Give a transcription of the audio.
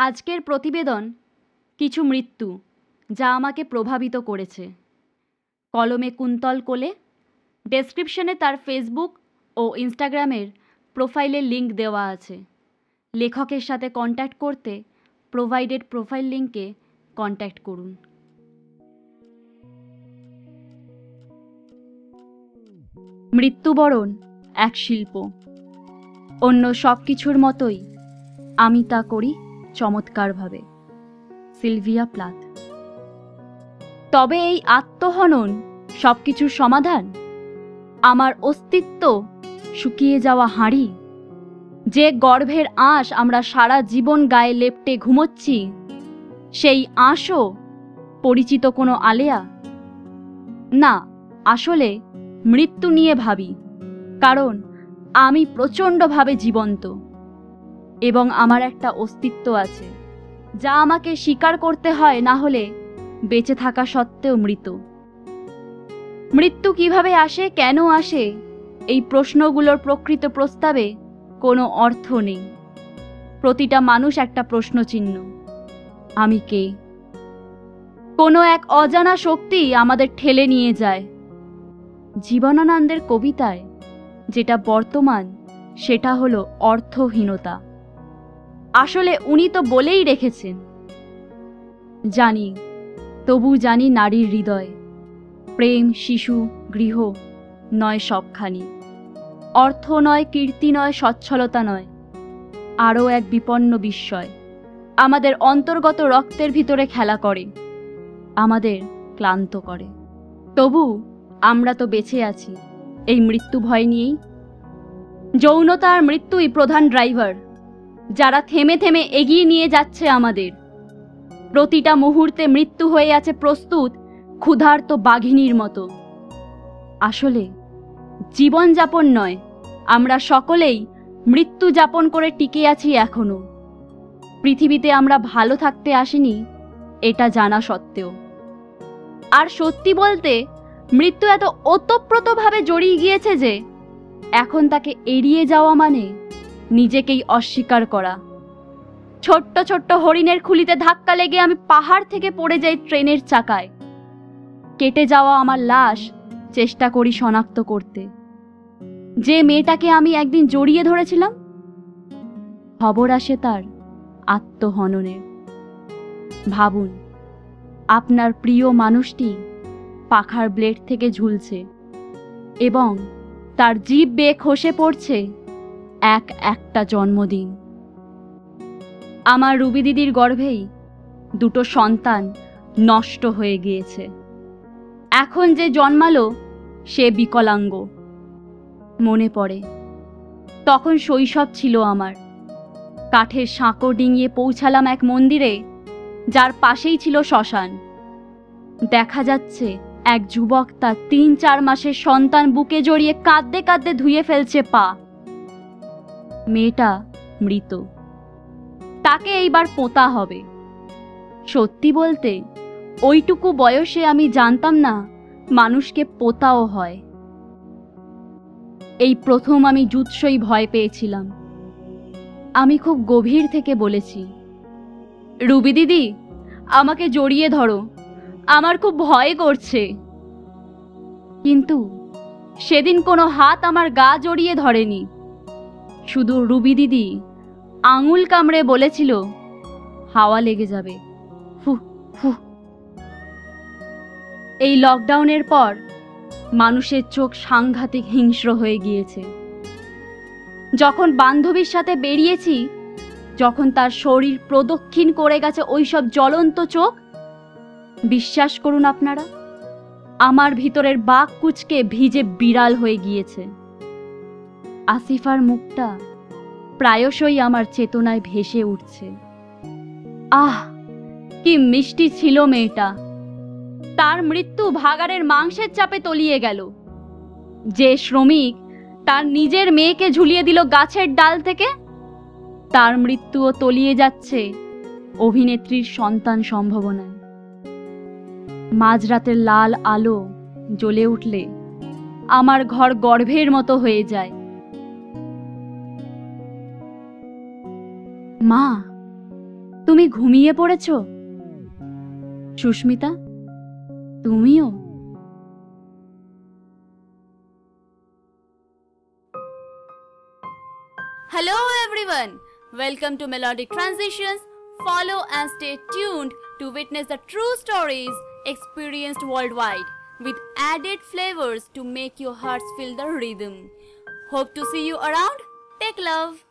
আজকের প্রতিবেদন কিছু মৃত্যু যা আমাকে প্রভাবিত করেছে। কলমে কুন্তল কোলে ডেসক্রিপশনে তার ফেসবুক ও ইনস্টাগ্রামের প্রোফাইলের লিংক দেওয়া আছে। লেখকের সাথে কন্ট্যাক্ট করতে প্রোভাইডেড প্রোফাইল লিঙ্কে কন্ট্যাক্ট করুন। মৃত্যুবরণ এক শিল্প। অন্য সব কিছুর মতোই আমি তা করি। চমৎকারভাবে। সিলভিয়া প্লাথ তবে এই আত্মহনন সব কিছুর সমাধান? আমার অস্তিত্ব শুকিয়ে যাওয়া হাঁড়ি? যে গর্ভের আঁশ আমরা সারা জীবন গায়ে লেপটে ঘুমোচ্ছি, সেই আঁশও পরিচিত কোনো আলেয়া? না, আসলে মৃত্যু নিয়ে ভাবি, কারণ আমি প্রচণ্ডভাবে জীবন্ত। এবং আমার একটা অস্তিত্ব আছে, যা আমাকে স্বীকার করতে হয় না হলে বেঁচে থাকা সত্ত্বেও মৃত। মৃত্যু কীভাবে আসে, কেন আসে, এই প্রশ্নগুলোর প্রকৃত প্রস্তাবে কোনো অর্থ নেই। প্রতিটা মানুষ একটা প্রশ্নচিহ্ন, আমি কে? কোনো এক অজানা শক্তি আমাদের ঠেলে নিয়ে যায়। জীবনানন্দের কবিতায় যেটা বর্তমান, সেটা হলো অর্থহীনতা। আসলে উনি তো বলেই রেখেছেন। জানি, তবু জানি নারীর হৃদয়। প্রেম, শিশু, গৃহ, নয় সবখানি। অর্থ নয়, কীর্তি নয়, সচ্ছলতা নয়। আরও এক বিপন্ন বিস্ময়। আমাদের অন্তর্গত রক্তের ভিতরে খেলা করে। আমাদের ক্লান্ত করে। তবু আমরা তো বেঁচে আছি, এই মৃত্যু ভয় নিয়েই। যৌনতা আর মৃত্যুই প্রধান ড্রাইভার। যারা থেমে থেমে এগিয়ে নিয়ে যাচ্ছে আমাদের। প্রতিটা মুহূর্তে মৃত্যু হয়ে আছে প্রস্তুত, ক্ষুধার্ত বাঘিনীর মতো। আসলে, জীবনযাপন নয়, আমরা সকলেই মৃত্যু যাপন করে টিকে আছি এখনও। পৃথিবীতে আমরা ভালো থাকতে আসিনি, এটা জানা সত্ত্বেও। আর সত্যি বলতে, মৃত্যু এত ওতপ্রোতভাবে জড়িয়ে গিয়েছে যে, এখন তাকে এড়িয়ে যাওয়া মানে নিজেকেই অস্বীকার করা। ছোট্ট ছোট্ট হরিণের খুলিতে ধাক্কা লেগে আমি পাহাড় থেকে পড়ে যাই ট্রেনের চাকায়। কেটে যাওয়া আমার লাশ চেষ্টা করি শনাক্ত করতে। যে মেয়েটাকে আমি একদিন জড়িয়ে ধরেছিলাম, খবর আসে তার আত্মহননের ভাবুন, আপনার প্রিয় মানুষটি পাখার ব্লেড থেকে ঝুলছে এবং তার জীব বেয়ে খসে পড়ছে এক একটা জন্মদিন। আমার রুবি দিদির গর্ভেই দুটো সন্তান নষ্ট হয়ে গিয়েছে। এখন যে জন্মালো, সে বিকলাঙ্গ। মনে পড়ে, তখন শৈশব ছিল আমার। কাঠের সাঁকো ডিঙিয়ে পৌঁছালাম এক মন্দিরে, যার পাশেই ছিল শ্মশান। দেখা যাচ্ছে, এক যুবক তার তিন চার মাসের সন্তান বুকে জড়িয়ে কাঁদতে কাঁদতে ধুয়ে ফেলছে পা। মেয়েটা মৃত। তাকে এইবার পোতা হবে। সত্যি বলতে, ওইটুকু বয়সে আমি জানতাম না মানুষকে পোতাও হয়। এই প্রথম আমি জুৎসই ভয় পেয়েছিলাম। আমি খুব গভীর থেকে বলেছি, রুবি দিদি, আমাকে জড়িয়ে ধরো। আমার খুব ভয় করছে। কিন্তু সেদিন কোনো হাত আমার গা জড়িয়ে ধরেনি। শুধু রুবি দিদি আঙুল কামড়ে বলেছিল, হাওয়া লেগে যাবে। ফু ফু এই লকডাউনের পর মানুষের চোখ সাংঘাতিক হিংস্র হয়ে গিয়েছে। যখন বান্ধবীর সাথে বেরিয়েছি, যখন তার শরীর প্রদক্ষিণ করে গেছে ওইসব জ্বলন্ত চোখ, বিশ্বাস করুন আপনারা, আমার ভিতরের বাঘ কুচকে ভিজে বিড়াল হয়ে গিয়েছে। আসিফার মুখটা প্রায়শই আমার চেতনায় ভেসে উঠছে। আহ, কি মিষ্টি ছিল মেয়েটা। তার মৃত্যু ভাগাড়ের মাংসের চাপে তলিয়ে গেল। যে শ্রমিক তার নিজের মেয়েকে ঝুলিয়ে দিল গাছের ডাল থেকে, তার মৃত্যুও তলিয়ে যাচ্ছে অভিনেত্রীর সন্তান সম্ভাবনায়। মাঝরাতের লাল আলো জ্বলে উঠলে আমার ঘর গর্ভের মতো হয়ে যায়। মা তুমি ঘুমিয়ে পড়েছ সুস্মিতা তুমিও Hello everyone! Welcome to Melodic Transitions. Follow and stay tuned to witness the true stories experienced worldwide with added flavors to make your hearts feel the rhythm. Hope to see you around. Take love.